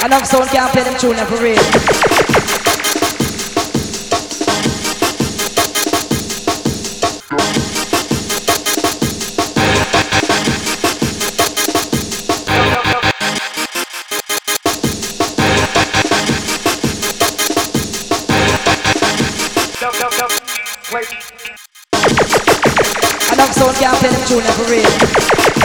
I love sound can't play them tune for real. I love sound can't play them tune for real.